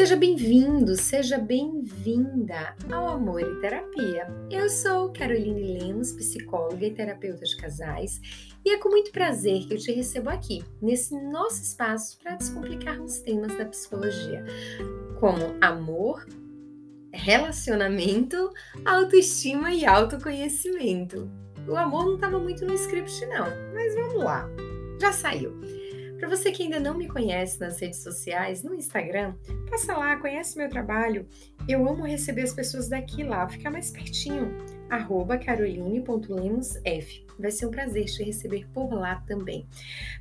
Seja bem-vindo, seja bem-vinda ao Amor e Terapia. Eu sou Caroline Lemos, psicóloga e terapeuta de casais, e é com muito prazer que eu te recebo aqui, nesse nosso espaço para descomplicarmos temas da psicologia, como amor, relacionamento, autoestima e autoconhecimento. O amor não estava muito no script, não, mas vamos lá, já saiu. Para você que ainda não me conhece nas redes sociais, no Instagram, passa lá, conhece meu trabalho. Eu amo receber as pessoas daqui lá, ficar mais pertinho. Arroba caroline.lemosf. Vai ser um prazer te receber por lá também.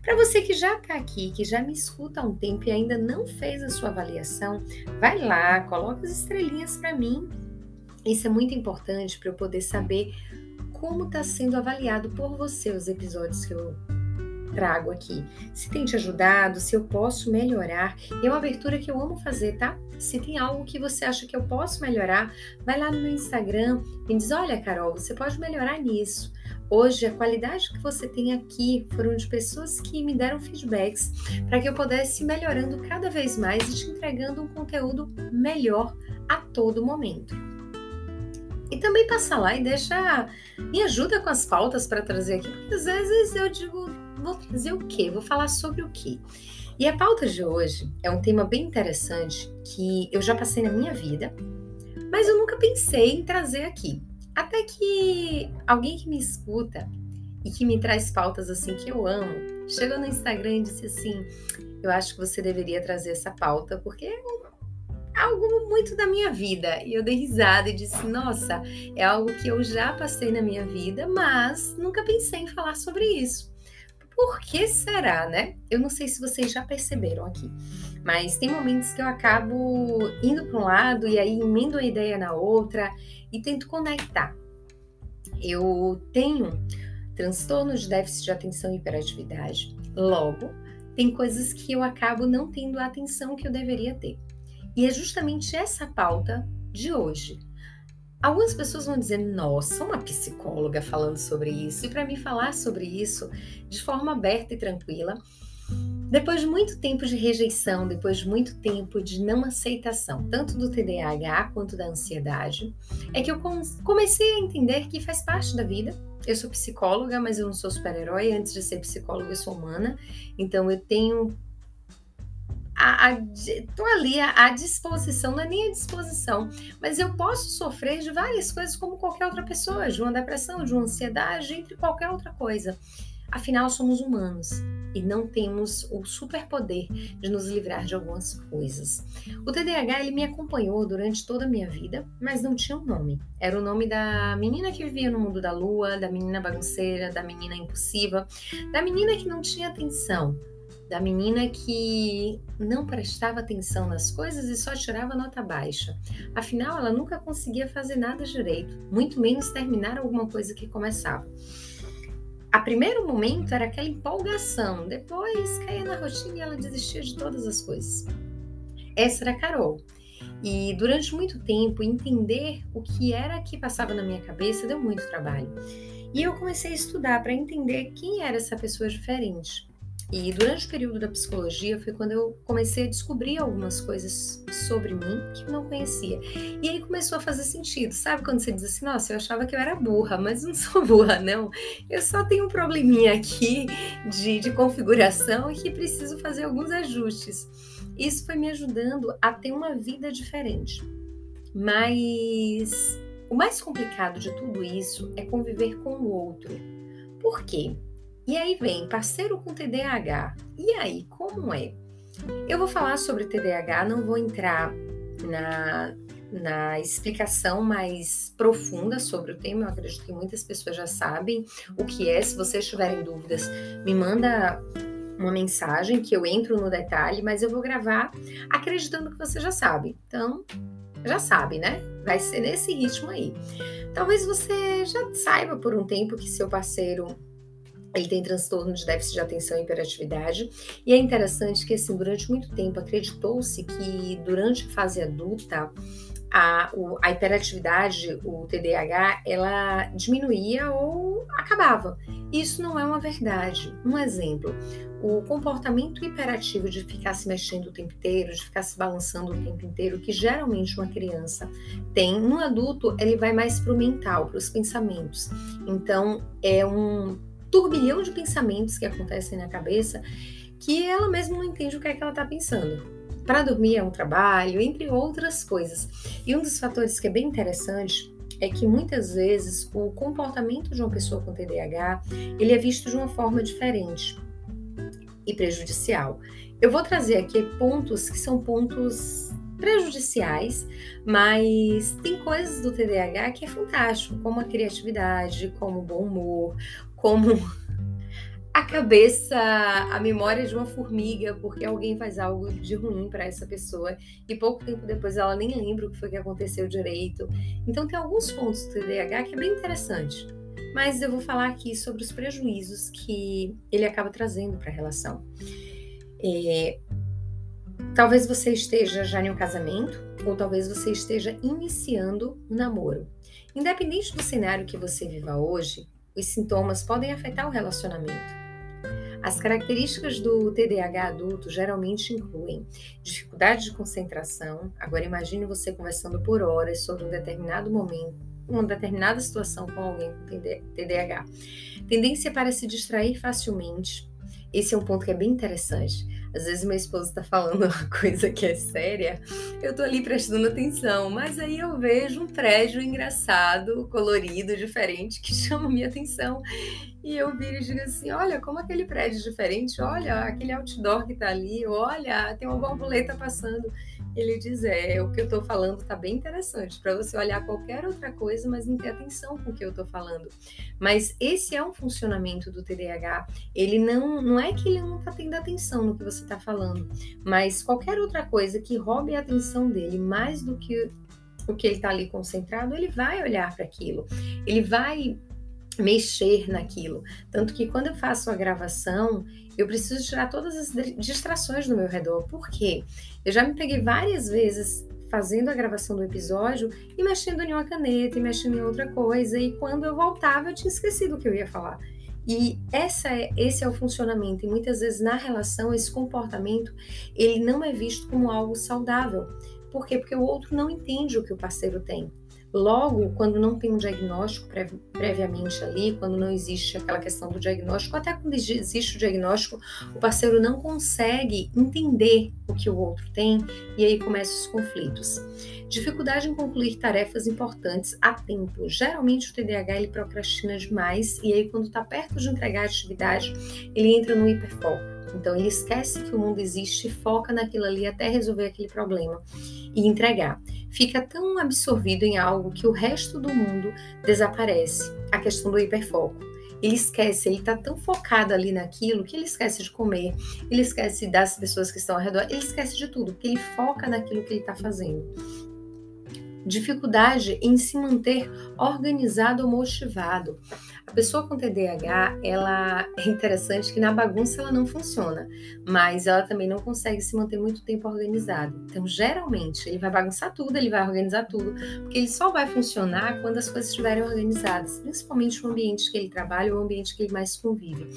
Para você que já está aqui, que já me escuta há um tempo e ainda não fez a sua avaliação, vai lá, coloca as estrelinhas para mim. Isso é muito importante para eu poder saber como está sendo avaliado por você os episódios que eu trago aqui. Se tem te ajudado, se eu posso melhorar. E é uma abertura que eu amo fazer, tá? Se tem algo que você acha que eu posso melhorar, vai lá no meu Instagram e diz: Olha, Carol, você pode melhorar nisso. Hoje, a qualidade que você tem aqui foram de pessoas que me deram feedbacks para que eu pudesse ir melhorando cada vez mais e te entregando um conteúdo melhor a todo momento. E também passa lá e deixa. Me ajuda com as pautas para trazer aqui, porque às vezes eu digo, vou trazer o quê? Vou falar sobre o quê? E a pauta de hoje é um tema bem interessante que eu já passei na minha vida, mas eu nunca pensei em trazer aqui. Até que alguém que me escuta e que me traz pautas assim que eu amo, chegou no Instagram e disse assim: Eu acho que você deveria trazer essa pauta, porque é algo muito da minha vida. E eu dei risada e disse: Nossa, é algo que eu já passei na minha vida, mas nunca pensei em falar sobre isso. Por que será, né? Eu não sei se vocês já perceberam aqui, mas tem momentos que eu acabo indo para um lado e aí emendo a ideia na outra e tento conectar. Eu tenho transtorno de déficit de atenção e hiperatividade. Logo, tem coisas que eu acabo não tendo a atenção que eu deveria ter. E é justamente essa pauta de hoje. Algumas pessoas vão dizer: "Nossa, uma psicóloga falando sobre isso". E para mim falar sobre isso de forma aberta e tranquila, depois de muito tempo de rejeição, depois de muito tempo de não aceitação, tanto do TDAH quanto da ansiedade, é que eu comecei a entender que faz parte da vida. Eu sou psicóloga, mas eu não sou super-herói. Antes de ser psicóloga, eu sou humana. Então, eu tenho estou ali à, disposição, não é à disposição, mas eu posso sofrer de várias coisas como qualquer outra pessoa, de uma depressão, de uma ansiedade, entre qualquer outra coisa. Afinal, somos humanos e não temos o superpoder de nos livrar de algumas coisas. O TDAH ele me acompanhou durante toda a minha vida, mas não tinha um nome. Era o nome da menina que vivia no mundo da lua, da menina bagunceira, da menina impulsiva, da menina que não tinha atenção, da menina que não prestava atenção nas coisas e só tirava nota baixa. Afinal, ela nunca conseguia fazer nada direito, muito menos terminar alguma coisa que começava. A primeiro momento era aquela empolgação, depois caía na rotina e ela desistia de todas as coisas. Essa era a Carol. E durante muito tempo, entender o que era que passava na minha cabeça deu muito trabalho. E eu comecei a estudar para entender quem era essa pessoa diferente. E durante o período da psicologia foi quando eu comecei a descobrir algumas coisas sobre mim que eu não conhecia. E aí começou a fazer sentido. Sabe quando você diz assim, nossa, eu achava que eu era burra, mas não sou burra, não. Eu só tenho um probleminha aqui de, de configuração e que preciso fazer alguns ajustes. Isso foi me ajudando a ter uma vida diferente. Mas o mais complicado de tudo isso é conviver com o outro. Por quê? E aí vem parceiro com TDAH. E aí, como é? Eu vou falar sobre TDAH, não vou entrar na, na explicação mais profunda sobre o tema. Eu acredito que muitas pessoas já sabem o que é. Se vocês tiverem dúvidas, me manda uma mensagem que eu entro no detalhe, mas eu vou gravar acreditando que você já sabe. Então, já sabe, né? Vai ser nesse ritmo aí. Talvez você já saiba por um tempo que seu parceiro ele tem transtorno de déficit de atenção e hiperatividade. E é interessante que, assim, durante muito tempo acreditou-se que durante a fase adulta a, o, a hiperatividade, o TDAH, ela diminuía ou acabava. Isso não é uma verdade. Um exemplo, o comportamento hiperativo de ficar se mexendo o tempo inteiro, de ficar se balançando o tempo inteiro, que geralmente uma criança tem, no adulto ele vai mais para o mental, para os pensamentos. Então é um turbilhão de pensamentos que acontecem na cabeça que ela mesma não entende o que é que ela está pensando para dormir é um trabalho, entre outras coisas. E um dos fatores que é bem interessante é que muitas vezes o comportamento de uma pessoa com TDAH ele é visto de uma forma diferente e prejudicial. Eu vou trazer aqui pontos que são pontos prejudiciais, mas tem coisas do TDAH que é fantástico, como a criatividade, como o bom humor, como a cabeça, a memória de uma formiga, porque alguém faz algo de ruim para essa pessoa e pouco tempo depois ela nem lembra o que foi que aconteceu direito. Então tem alguns pontos do TDAH que é bem interessante. Mas eu vou falar aqui sobre os prejuízos que ele acaba trazendo para a relação. É, talvez você esteja já em um casamento ou talvez você esteja iniciando um namoro. Independente do cenário que você viva hoje, os sintomas podem afetar o relacionamento. As características do TDAH adulto geralmente incluem dificuldade de concentração. Agora imagine você conversando por horas sobre um determinado momento, uma determinada situação com alguém com TDAH. Tendência para se distrair facilmente. Esse é um ponto que é bem interessante. Às vezes meu esposo está falando uma coisa que é séria, eu estou ali prestando atenção, mas aí eu vejo um prédio engraçado, colorido, diferente, que chama minha atenção. E eu viro e digo assim: olha, como aquele prédio diferente, olha, aquele outdoor que está ali, olha, tem uma borboleta passando. Ele diz: é, o que eu estou falando está bem interessante, para você olhar qualquer outra coisa, mas não ter atenção com o que eu estou falando. Mas esse é um funcionamento do TDAH. Ele não, não é que ele não está tendo atenção no que você está falando, mas qualquer outra coisa que roube a atenção dele mais do que o que ele está ali concentrado, ele vai olhar para aquilo, ele vai mexer naquilo. Tanto que quando eu faço a gravação, eu preciso tirar todas as distrações do meu redor. Por quê? Eu já me peguei várias vezes fazendo a gravação do episódio e mexendo em uma caneta e mexendo em outra coisa. E quando eu voltava, eu tinha esquecido o que eu ia falar. E essa é, esse é o funcionamento. E muitas vezes na relação, esse comportamento, ele não é visto como algo saudável. Por quê? Porque o outro não entende o que o parceiro tem. Logo, quando não tem um diagnóstico previamente ali, quando não existe aquela questão do diagnóstico, até quando existe o diagnóstico, o parceiro não consegue entender o que o outro tem e aí começam os conflitos. Dificuldade em concluir tarefas importantes a tempo. Geralmente o TDAH ele procrastina demais e aí quando está perto de entregar a atividade, ele entra no hiperfoco. Então ele esquece que o mundo existe e foca naquilo ali até resolver aquele problema e entregar. Fica tão absorvido em algo que o resto do mundo desaparece. A questão do hiperfoco. Ele esquece, ele está tão focado ali naquilo que ele esquece de comer, ele esquece das pessoas que estão ao redor, ele esquece de tudo, porque ele foca naquilo que ele está fazendo dificuldade em se manter organizado ou motivado. A pessoa com TDAH, ela é interessante que na bagunça ela não funciona, mas ela também não consegue se manter muito tempo organizado. Então, geralmente, ele vai bagunçar tudo, ele vai organizar tudo, porque ele só vai funcionar quando as coisas estiverem organizadas, principalmente o ambiente que ele trabalha o ambiente que ele mais convive.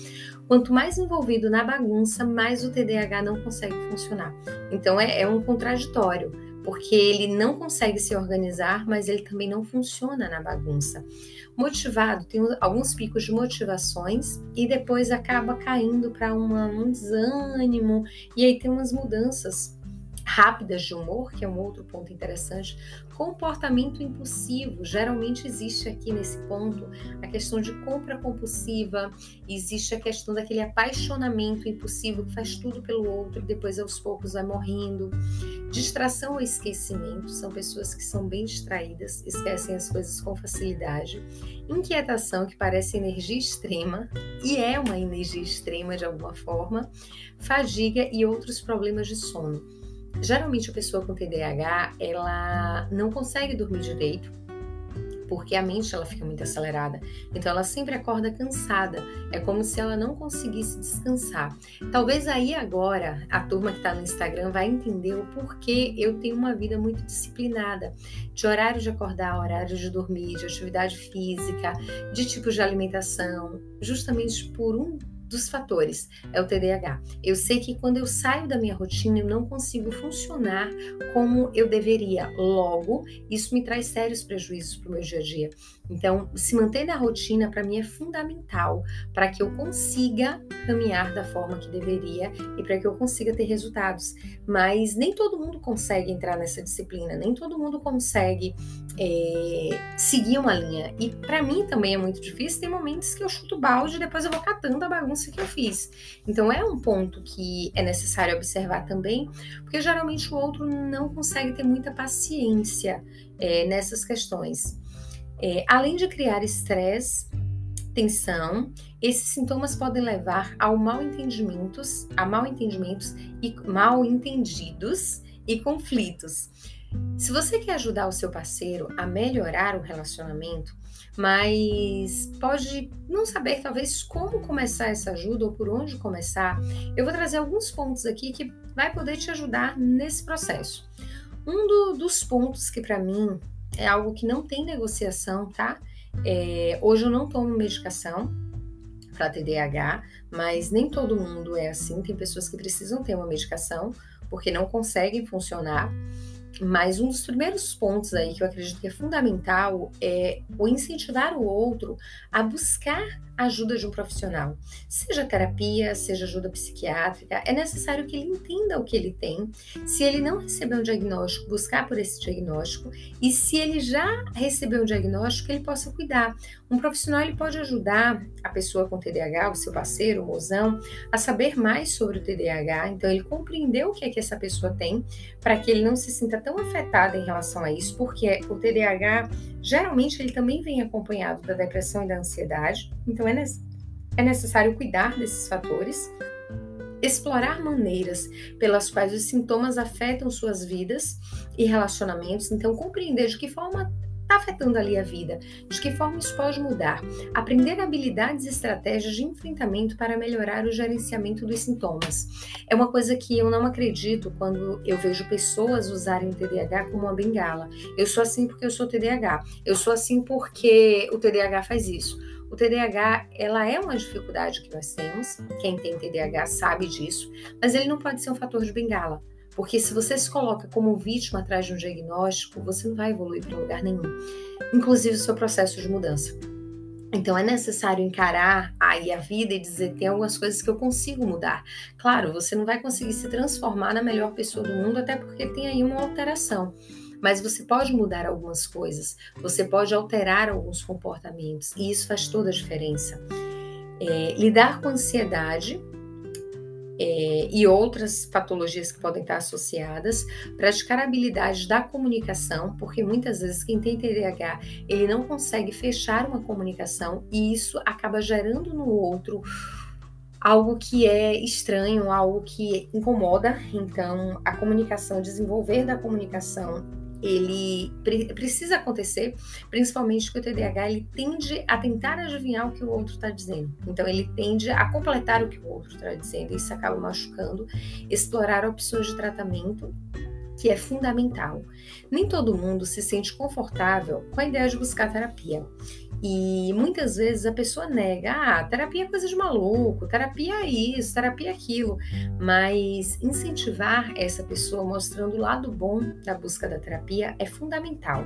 Quanto mais envolvido na bagunça, mais o TDAH não consegue funcionar. Então, é, é um contraditório porque ele não consegue se organizar, mas ele também não funciona na bagunça. Motivado, tem alguns picos de motivações e depois acaba caindo para um desânimo, e aí tem umas mudanças rápidas de humor, que é um outro ponto interessante. Comportamento impulsivo, geralmente existe aqui nesse ponto a questão de compra compulsiva, existe a questão daquele apaixonamento impulsivo que faz tudo pelo outro e depois aos poucos vai morrendo. Distração ou esquecimento, são pessoas que são bem distraídas, esquecem as coisas com facilidade. Inquietação, que parece energia extrema, e é uma energia extrema de alguma forma. Fadiga e outros problemas de sono. Geralmente a pessoa com TDAH, ela não consegue dormir direito, porque a mente ela fica muito acelerada. Então ela sempre acorda cansada. É como se ela não conseguisse descansar. Talvez aí agora a turma que está no Instagram vai entender o porquê eu tenho uma vida muito disciplinada, de horário de acordar, horário de dormir, de atividade física, de tipos de alimentação, justamente por um dos fatores é o TDAH. Eu sei que quando eu saio da minha rotina, eu não consigo funcionar como eu deveria. Logo, isso me traz sérios prejuízos para o meu dia a dia. Então, se manter na rotina para mim é fundamental para que eu consiga caminhar da forma que deveria e para que eu consiga ter resultados. Mas nem todo mundo consegue entrar nessa disciplina, nem todo mundo consegue é, seguir uma linha. E para mim também é muito difícil. Tem momentos que eu chuto balde e depois eu vou catando a bagunça que eu fiz. Então é um ponto que é necessário observar também, porque geralmente o outro não consegue ter muita paciência é, nessas questões. É, além de criar estresse, tensão, esses sintomas podem levar ao mal entendimentos, a mal entendimentos e mal entendidos e conflitos. Se você quer ajudar o seu parceiro a melhorar o relacionamento, mas pode não saber talvez como começar essa ajuda ou por onde começar, eu vou trazer alguns pontos aqui que vai poder te ajudar nesse processo. Um do, dos pontos que para mim é algo que não tem negociação, tá? É, hoje eu não tomo medicação para TDAH, mas nem todo mundo é assim. Tem pessoas que precisam ter uma medicação porque não conseguem funcionar. Mas um dos primeiros pontos aí que eu acredito que é fundamental é o incentivar o outro a buscar ajuda de um profissional, seja terapia, seja ajuda psiquiátrica, é necessário que ele entenda o que ele tem. Se ele não recebeu um diagnóstico, buscar por esse diagnóstico, e se ele já recebeu um diagnóstico, ele possa cuidar. Um profissional ele pode ajudar a pessoa com TDAH, o seu parceiro, o mozão, a saber mais sobre o TDAH, então ele compreendeu o que é que essa pessoa tem, para que ele não se sinta tão afetado em relação a isso, porque o TDAH geralmente ele também vem acompanhado da depressão e da ansiedade. Então é necessário cuidar desses fatores, explorar maneiras pelas quais os sintomas afetam suas vidas e relacionamentos, então compreender de que forma está afetando ali a vida, de que forma isso pode mudar, aprender habilidades e estratégias de enfrentamento para melhorar o gerenciamento dos sintomas. É uma coisa que eu não acredito quando eu vejo pessoas usarem o TDAH como uma bengala. Eu sou assim porque eu sou TDAH. Eu sou assim porque o TDAH faz isso. O TDAH, ela é uma dificuldade que nós temos, quem tem TDAH sabe disso, mas ele não pode ser um fator de bengala, porque se você se coloca como vítima atrás de um diagnóstico, você não vai evoluir para lugar nenhum, inclusive o seu processo de mudança. Então é necessário encarar aí a vida e dizer tem algumas coisas que eu consigo mudar. Claro, você não vai conseguir se transformar na melhor pessoa do mundo, até porque tem aí uma alteração mas você pode mudar algumas coisas, você pode alterar alguns comportamentos e isso faz toda a diferença. É, lidar com ansiedade é, e outras patologias que podem estar associadas, praticar habilidades da comunicação, porque muitas vezes quem tem TDAH ele não consegue fechar uma comunicação e isso acaba gerando no outro algo que é estranho, algo que incomoda. Então, a comunicação, desenvolver da comunicação ele pre precisa acontecer, principalmente porque o TDAH ele tende a tentar adivinhar o que o outro está dizendo. Então ele tende a completar o que o outro está dizendo e isso acaba machucando. Explorar opções de tratamento que é fundamental. Nem todo mundo se sente confortável com a ideia de buscar terapia. E muitas vezes a pessoa nega, ah, terapia é coisa de maluco, terapia é isso, terapia é aquilo. Mas incentivar essa pessoa mostrando o lado bom da busca da terapia é fundamental.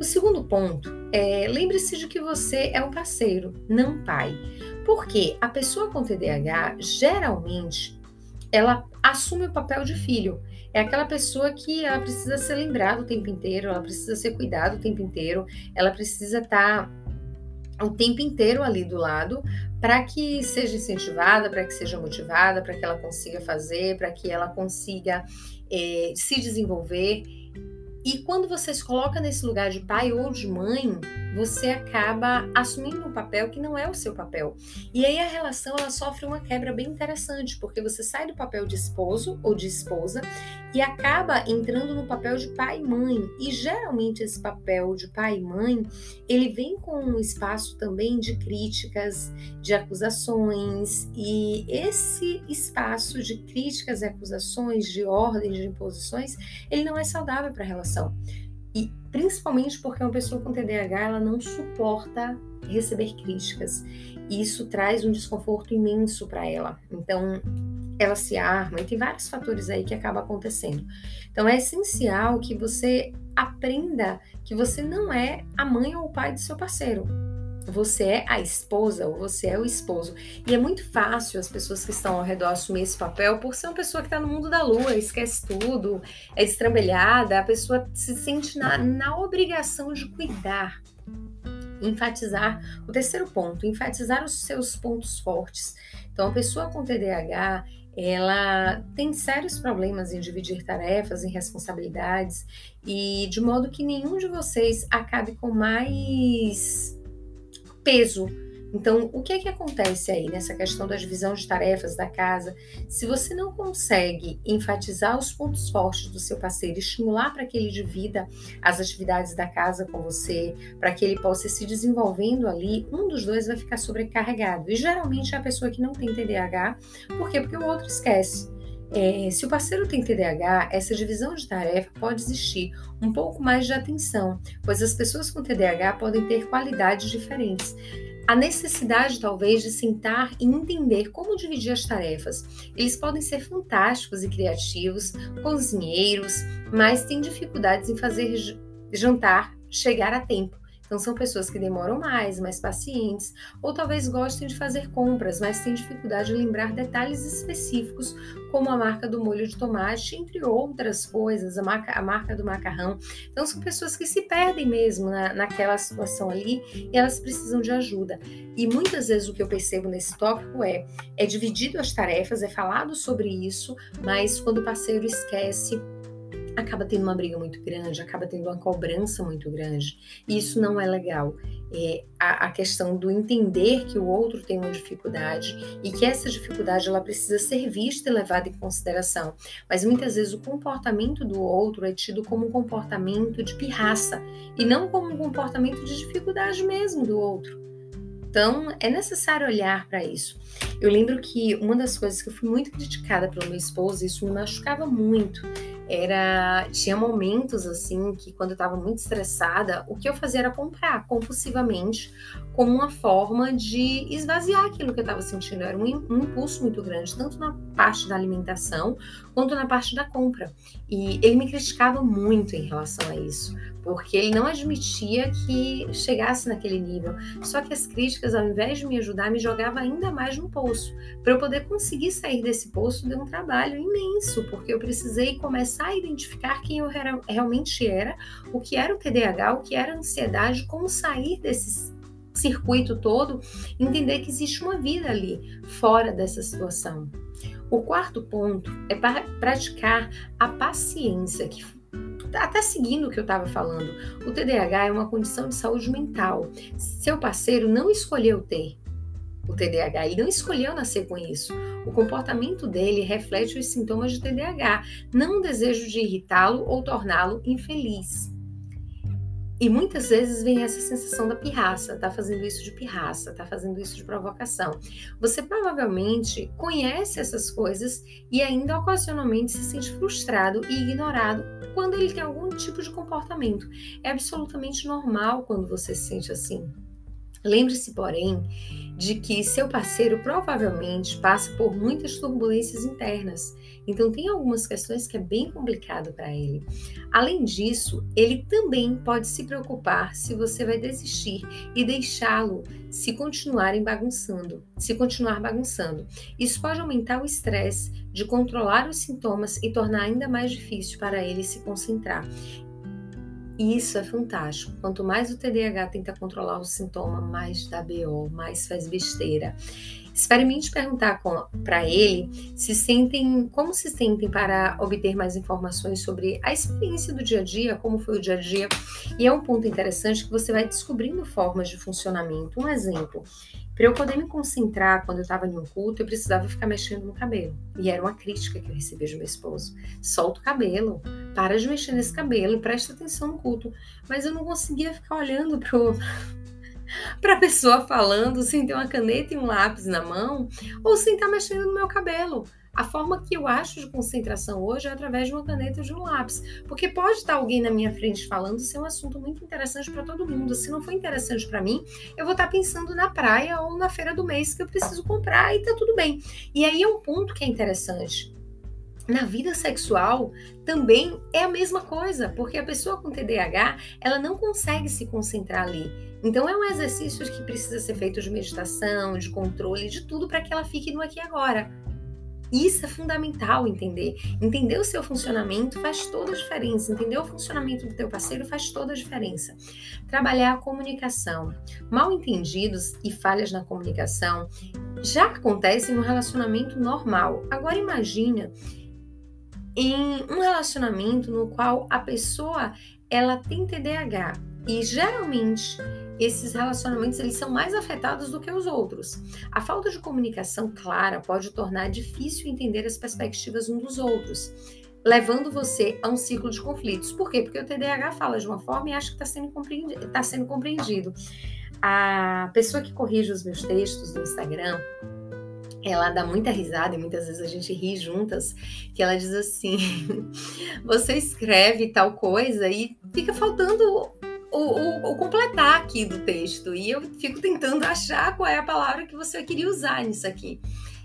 O segundo ponto é lembre-se de que você é um parceiro, não pai. Porque a pessoa com TDAH geralmente ela assume o papel de filho. É aquela pessoa que ela precisa ser lembrada o tempo inteiro, ela precisa ser cuidada o tempo inteiro, ela precisa estar tá o tempo inteiro ali do lado para que seja incentivada, para que seja motivada, para que ela consiga fazer, para que ela consiga é, se desenvolver. E quando você se coloca nesse lugar de pai ou de mãe, você acaba assumindo um papel que não é o seu papel. E aí a relação ela sofre uma quebra bem interessante, porque você sai do papel de esposo ou de esposa e acaba entrando no papel de pai e mãe. E geralmente esse papel de pai e mãe, ele vem com um espaço também de críticas, de acusações, e esse espaço de críticas e acusações, de ordens, de imposições, ele não é saudável para a relação. E principalmente porque uma pessoa com TDAH ela não suporta receber críticas. E isso traz um desconforto imenso para ela. Então, ela se arma e tem vários fatores aí que acabam acontecendo. Então, é essencial que você aprenda que você não é a mãe ou o pai do seu parceiro. Você é a esposa ou você é o esposo. E é muito fácil as pessoas que estão ao redor assumir esse papel por ser uma pessoa que está no mundo da lua, esquece tudo, é estrambelhada, a pessoa se sente na, na obrigação de cuidar. Enfatizar o terceiro ponto, enfatizar os seus pontos fortes. Então, a pessoa com TDAH, ela tem sérios problemas em dividir tarefas, em responsabilidades, e de modo que nenhum de vocês acabe com mais peso. Então, o que é que acontece aí nessa questão da divisão de tarefas da casa? Se você não consegue enfatizar os pontos fortes do seu parceiro, estimular para que ele divida as atividades da casa com você, para que ele possa se desenvolvendo ali, um dos dois vai ficar sobrecarregado. E geralmente é a pessoa que não tem TDAH, por quê? Porque o outro esquece. É, se o parceiro tem TDAH, essa divisão de tarefa pode existir um pouco mais de atenção, pois as pessoas com TDAH podem ter qualidades diferentes. A necessidade, talvez, de sentar e entender como dividir as tarefas. Eles podem ser fantásticos e criativos, cozinheiros, mas têm dificuldades em fazer jantar chegar a tempo. Então, são pessoas que demoram mais, mais pacientes, ou talvez gostem de fazer compras, mas têm dificuldade de lembrar detalhes específicos, como a marca do molho de tomate, entre outras coisas, a marca, a marca do macarrão. Então, são pessoas que se perdem mesmo na, naquela situação ali e elas precisam de ajuda. E muitas vezes o que eu percebo nesse tópico é: é dividido as tarefas, é falado sobre isso, mas quando o parceiro esquece, acaba tendo uma briga muito grande, acaba tendo uma cobrança muito grande. E isso não é legal. É a, a, questão do entender que o outro tem uma dificuldade e que essa dificuldade ela precisa ser vista e levada em consideração. Mas muitas vezes o comportamento do outro é tido como um comportamento de pirraça e não como um comportamento de dificuldade mesmo do outro. Então, é necessário olhar para isso. Eu lembro que uma das coisas que eu fui muito criticada pelo meu esposo, isso me machucava muito, era tinha momentos assim que quando eu estava muito estressada, o que eu fazia era comprar compulsivamente como uma forma de esvaziar aquilo que eu estava sentindo. Era um, um, impulso muito grande, tanto na parte da alimentação quanto na parte da compra. E ele me criticava muito em relação a isso, porque ele não admitia que chegasse naquele nível. Só que as críticas, ao invés de me ajudar, me jogava ainda mais no poço. Para eu poder conseguir sair desse poço, deu um trabalho imenso, porque eu precisei começar a identificar quem eu realmente era, o que era o TDAH, o que era a ansiedade, como sair desses circuito todo, entender que existe uma vida ali fora dessa situação. O quarto ponto é para praticar a paciência, que até seguindo o que eu estava falando, o TDAH é uma condição de saúde mental. Seu parceiro não escolheu ter o TDAH, ele não escolheu nascer com isso. O comportamento dele reflete os sintomas de TDAH, não o desejo de irritá-lo ou torná-lo infeliz. E muitas vezes vem essa sensação da pirraça, tá fazendo isso de pirraça, tá fazendo isso de provocação. Você provavelmente conhece essas coisas e ainda ocasionalmente se sente frustrado e ignorado quando ele tem algum tipo de comportamento. É absolutamente normal quando você se sente assim. Lembre-se, porém, de que seu parceiro provavelmente passa por muitas turbulências internas, então tem algumas questões que é bem complicado para ele. Além disso, ele também pode se preocupar se você vai desistir e deixá-lo se continuarem bagunçando, se continuar bagunçando. Isso pode aumentar o estresse de controlar os sintomas e tornar ainda mais difícil para ele se concentrar. E isso é fantástico. Quanto mais o TDAH tenta controlar o sintoma, mais dá BO, mais faz besteira. Experimente perguntar para ele se sentem, como se sentem para obter mais informações sobre a experiência do dia a dia, como foi o dia a dia. E é um ponto interessante que você vai descobrindo formas de funcionamento. Um exemplo, para eu poder me concentrar quando eu estava em um culto, eu precisava ficar mexendo no cabelo. E era uma crítica que eu recebia de meu esposo. Solta o cabelo, para de mexer nesse cabelo, presta atenção no culto. Mas eu não conseguia ficar olhando pro para a pessoa falando sem ter uma caneta e um lápis na mão ou sem estar tá mexendo no meu cabelo. A forma que eu acho de concentração hoje é através de uma caneta e de um lápis. Porque pode estar alguém na minha frente falando ser um assunto muito interessante para todo mundo. Se não for interessante para mim, eu vou estar pensando na praia ou na feira do mês que eu preciso comprar e tá tudo bem. E aí é um ponto que é interessante. Na vida sexual também é a mesma coisa, porque a pessoa com TDAH, ela não consegue se concentrar ali. Então é um exercício que precisa ser feito de meditação, de controle, de tudo para que ela fique no aqui e agora. Isso é fundamental entender. Entender o seu funcionamento faz toda a diferença. Entender o funcionamento do teu parceiro faz toda a diferença. Trabalhar a comunicação. Mal entendidos e falhas na comunicação já acontecem no relacionamento normal. Agora imagina em um relacionamento no qual a pessoa ela tem TDAH e geralmente esses relacionamentos eles são mais afetados do que os outros. A falta de comunicação clara pode tornar difícil entender as perspectivas um dos outros, levando você a um ciclo de conflitos. Por quê? Porque o TDAH fala de uma forma e acha que está sendo, compreendido, tá sendo compreendido. A pessoa que corrige os meus textos no Instagram, ela dá muita risada e muitas vezes a gente ri juntas, que ela diz assim: você escreve tal coisa e fica faltando o, o, o, completar aqui do texto. E eu fico tentando achar qual é a palavra que você queria usar nisso aqui.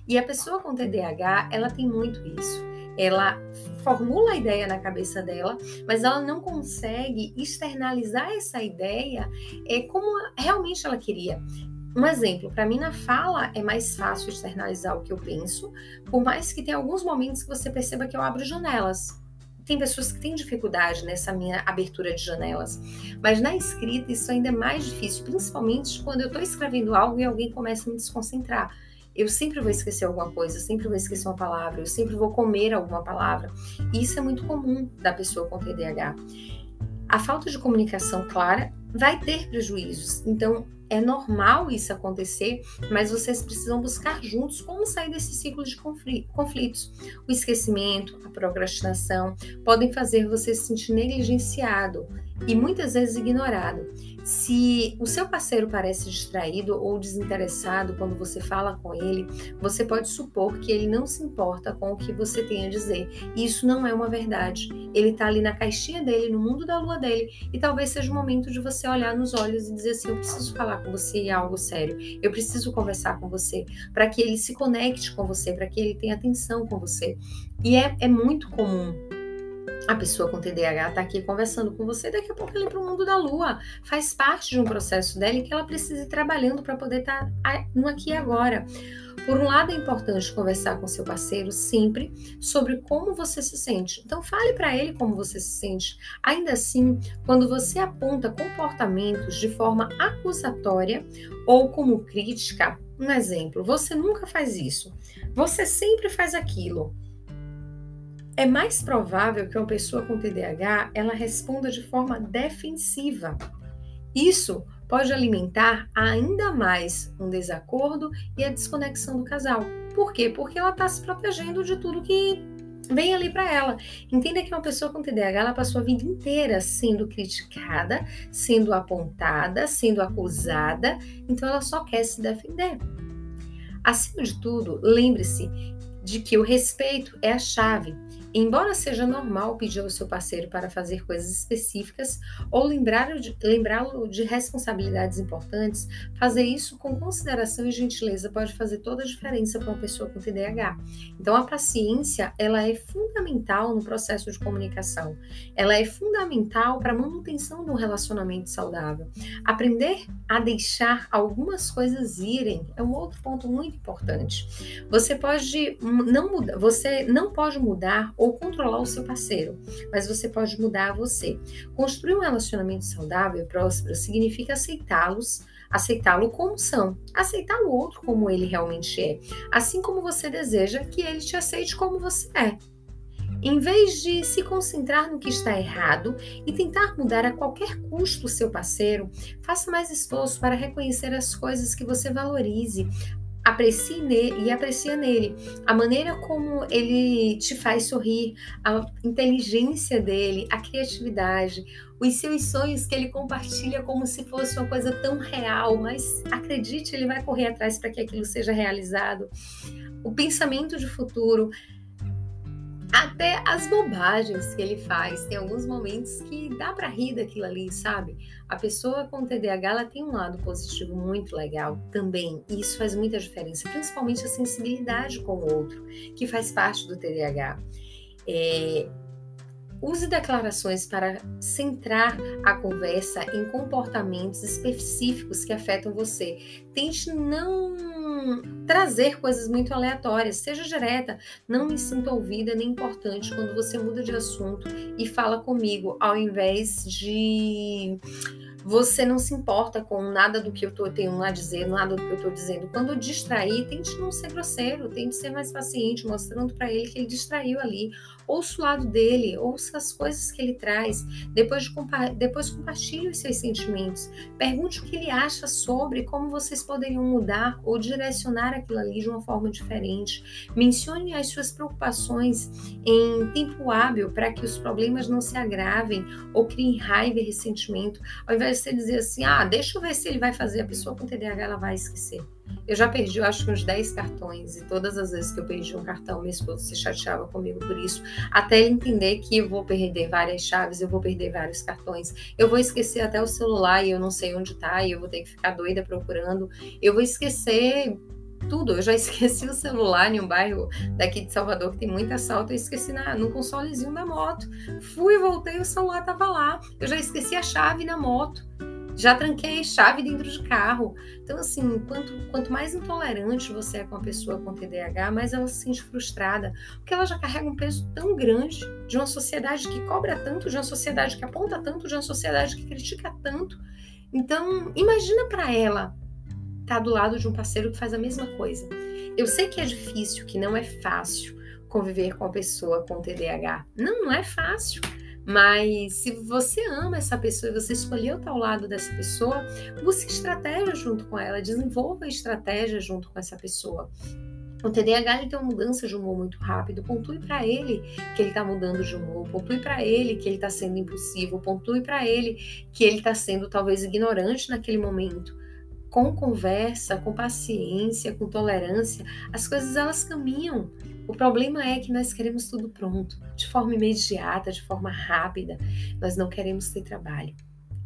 E a pessoa com TDAH, ela tem muito isso. Ela formula a ideia na cabeça dela, mas ela não consegue externalizar essa ideia é, como realmente ela queria. Um exemplo, para mim na fala é mais fácil externalizar o que eu penso, por mais que tenha alguns momentos que você perceba que eu abro janelas tem pessoas que têm dificuldade nessa minha abertura de janelas, mas na escrita isso ainda é mais difícil, principalmente quando eu estou escrevendo algo e alguém começa a me desconcentrar. Eu sempre vou esquecer alguma coisa, sempre vou esquecer uma palavra, eu sempre vou comer alguma palavra. E isso é muito comum da pessoa com TDAH. A falta de comunicação clara vai ter prejuízos. Então, é normal isso acontecer, mas vocês precisam buscar juntos como sair desse ciclo de conflitos. O esquecimento, a procrastinação podem fazer você se sentir negligenciado e muitas vezes ignorado. Se o seu parceiro parece distraído ou desinteressado quando você fala com ele, você pode supor que ele não se importa com o que você tem a dizer. E isso não é uma verdade. Ele está ali na caixinha dele, no mundo da lua dele, e talvez seja o momento de você olhar nos olhos e dizer assim: Eu preciso falar com você algo sério. Eu preciso conversar com você, para que ele se conecte com você, para que ele tenha atenção com você. E é, é muito comum a pessoa com TDAH está aqui conversando com você, daqui a pouco ela é para o mundo da lua. Faz parte de um processo dela e que ela precisa ir trabalhando para poder estar tá no aqui e agora. Por um lado, é importante conversar com seu parceiro sempre sobre como você se sente. Então, fale para ele como você se sente. Ainda assim, quando você aponta comportamentos de forma acusatória ou como crítica, um exemplo, você nunca faz isso, você sempre faz aquilo é mais provável que uma pessoa com TDAH ela responda de forma defensiva. Isso pode alimentar ainda mais um desacordo e a desconexão do casal. Por quê? Porque ela está se protegendo de tudo que vem ali para ela. Entenda que uma pessoa com TDAH ela passou a vida inteira sendo criticada, sendo apontada, sendo acusada, então ela só quer se defender. Acima de tudo, lembre-se de que o respeito é a chave. Embora seja normal pedir ao seu parceiro para fazer coisas específicas ou lembrá-lo de, de responsabilidades importantes, fazer isso com consideração e gentileza pode fazer toda a diferença para uma pessoa com TDAH. Então, a paciência ela é fundamental no processo de comunicação. Ela é fundamental para a manutenção de um relacionamento saudável. Aprender a deixar algumas coisas irem é um outro ponto muito importante. Você pode não mudar, você não pode mudar ou controlar o seu parceiro, mas você pode mudar você. Construir um relacionamento saudável e próspero significa aceitá-los, aceitá-lo como são, aceitar o outro como ele realmente é, assim como você deseja que ele te aceite como você é. Em vez de se concentrar no que está errado e tentar mudar a qualquer custo o seu parceiro, faça mais esforço para reconhecer as coisas que você valorize, aprecie e aprecia nele a maneira como ele te faz sorrir, a inteligência dele, a criatividade, os seus sonhos que ele compartilha como se fosse uma coisa tão real, mas acredite, ele vai correr atrás para que aquilo seja realizado. O pensamento de futuro, até as bobagens que ele faz. Tem alguns momentos que dá para rir daquilo ali, sabe? A pessoa com TDAH ela tem um lado positivo muito legal também, e isso faz muita diferença, principalmente a sensibilidade com o outro, que faz parte do TDAH. É, Use declarações para centrar a conversa em comportamentos específicos que afetam você. Tente não trazer coisas muito aleatórias, seja direta. Não me sinta ouvida nem importante quando você muda de assunto e fala comigo, ao invés de você não se importa com nada do que eu tô, tenho a dizer, nada do que eu estou dizendo. Quando distrair, tente não ser grosseiro, tente ser mais paciente, mostrando para ele que ele distraiu ali. Ouça o lado dele, ouça as coisas que ele traz. Depois, de compa depois compartilhe os seus sentimentos. Pergunte o que ele acha sobre como vocês poderiam mudar ou direcionar aquilo ali de uma forma diferente. Mencione as suas preocupações em tempo hábil para que os problemas não se agravem ou criem raiva e ressentimento. Ao invés de você dizer assim, ah, deixa eu ver se ele vai fazer, a pessoa com TDAH ela vai esquecer. Eu já perdi, eu acho que uns 10 cartões, e todas as vezes que eu perdi um cartão, meu esposo se chateava comigo por isso, até ele entender que eu vou perder várias chaves, eu vou perder vários cartões, eu vou esquecer até o celular e eu não sei onde tá, e eu vou ter que ficar doida procurando, eu vou esquecer tudo. Eu já esqueci o celular em um bairro daqui de Salvador que tem muito assalto. Eu esqueci na, no consolezinho da moto. Fui, voltei, o celular tava lá. Eu já esqueci a chave na moto já tranquei chave dentro de carro. Então, assim, quanto, quanto mais intolerante você é com a pessoa com TDAH, mais ela se sente frustrada, porque ela já carrega um peso tão grande de uma sociedade que cobra tanto, de uma sociedade que aponta tanto, de uma sociedade que critica tanto. Então, imagina para ela estar tá do lado de um parceiro que faz a mesma coisa. Eu sei que é difícil, que não é fácil conviver com a pessoa com TDAH. Não, não é fácil. Mas se você ama essa pessoa e você escolheu estar ao lado dessa pessoa, busque estratégia junto com ela, desenvolva estratégia junto com essa pessoa. O TDAH ele tem uma mudança de humor muito rápido. Pontue para ele que ele está mudando de humor. Pontue para ele que ele está sendo impulsivo. Pontue para ele que ele está sendo talvez ignorante naquele momento. Com conversa, com paciência, com tolerância, as coisas elas caminham. O problema é que nós queremos tudo pronto, de forma imediata, de forma rápida. Nós não queremos ter trabalho.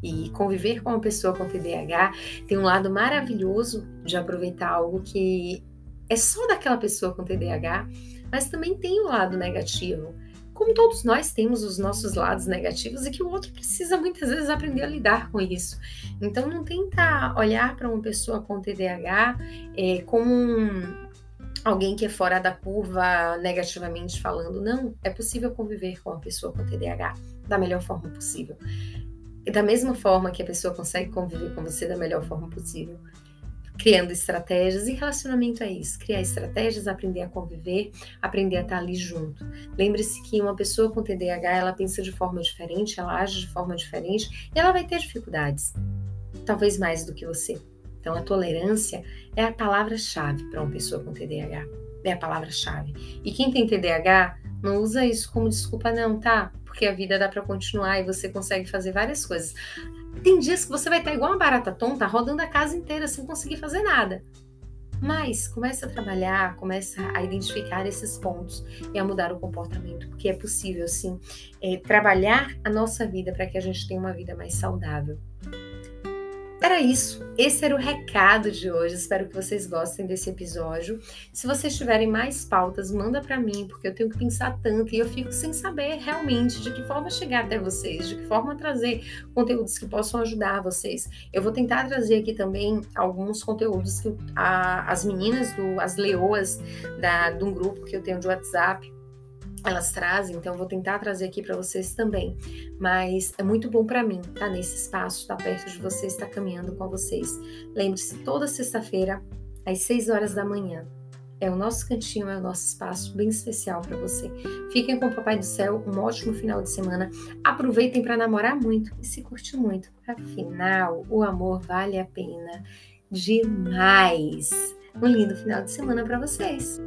E conviver com uma pessoa com TDAH tem um lado maravilhoso de aproveitar algo que é só daquela pessoa com TDAH, mas também tem o um lado negativo. Como todos nós temos os nossos lados negativos e que o outro precisa muitas vezes aprender a lidar com isso. Então não tenta olhar para uma pessoa com TDAH é, como um, alguém que é fora da curva negativamente falando. Não, é possível conviver com uma pessoa com TDAH da melhor forma possível. E da mesma forma que a pessoa consegue conviver com você da melhor forma possível, criando estratégias e relacionamento é isso, criar estratégias, aprender a conviver, aprender a estar ali junto. Lembre-se que uma pessoa com TDAH, ela pensa de forma diferente, ela age de forma diferente e ela vai ter dificuldades, talvez mais do que você. Então, a tolerância é a palavra-chave para uma pessoa com TDAH. É a palavra-chave. E quem tem TDAH não usa isso como desculpa, não, tá? Porque a vida dá para continuar e você consegue fazer várias coisas. Tem dias que você vai estar igual uma barata tonta, rodando a casa inteira sem conseguir fazer nada. Mas comece a trabalhar, comece a identificar esses pontos e a mudar o comportamento, porque é possível sim é, trabalhar a nossa vida para que a gente tenha uma vida mais saudável. Era isso. Esse era o recado de hoje. Espero que vocês gostem desse episódio. Se vocês tiverem mais pautas, manda para mim, porque eu tenho que pensar tanto e eu fico sem saber realmente de que forma chegar até vocês, de que forma trazer conteúdos que possam ajudar vocês. Eu vou tentar trazer aqui também alguns conteúdos que a, as meninas do as leoas da de um grupo que eu tenho de WhatsApp elas trazem, então vou tentar trazer aqui para vocês também. Mas é muito bom para mim estar tá nesse espaço, estar tá perto de vocês, estar tá caminhando com vocês. Lembre-se, toda sexta-feira, às 6 horas da manhã, é o nosso cantinho, é o nosso espaço bem especial para você. Fiquem com o Papai do Céu, um ótimo final de semana. Aproveitem para namorar muito e se curtir muito. Afinal, o amor vale a pena demais. Um lindo final de semana para vocês.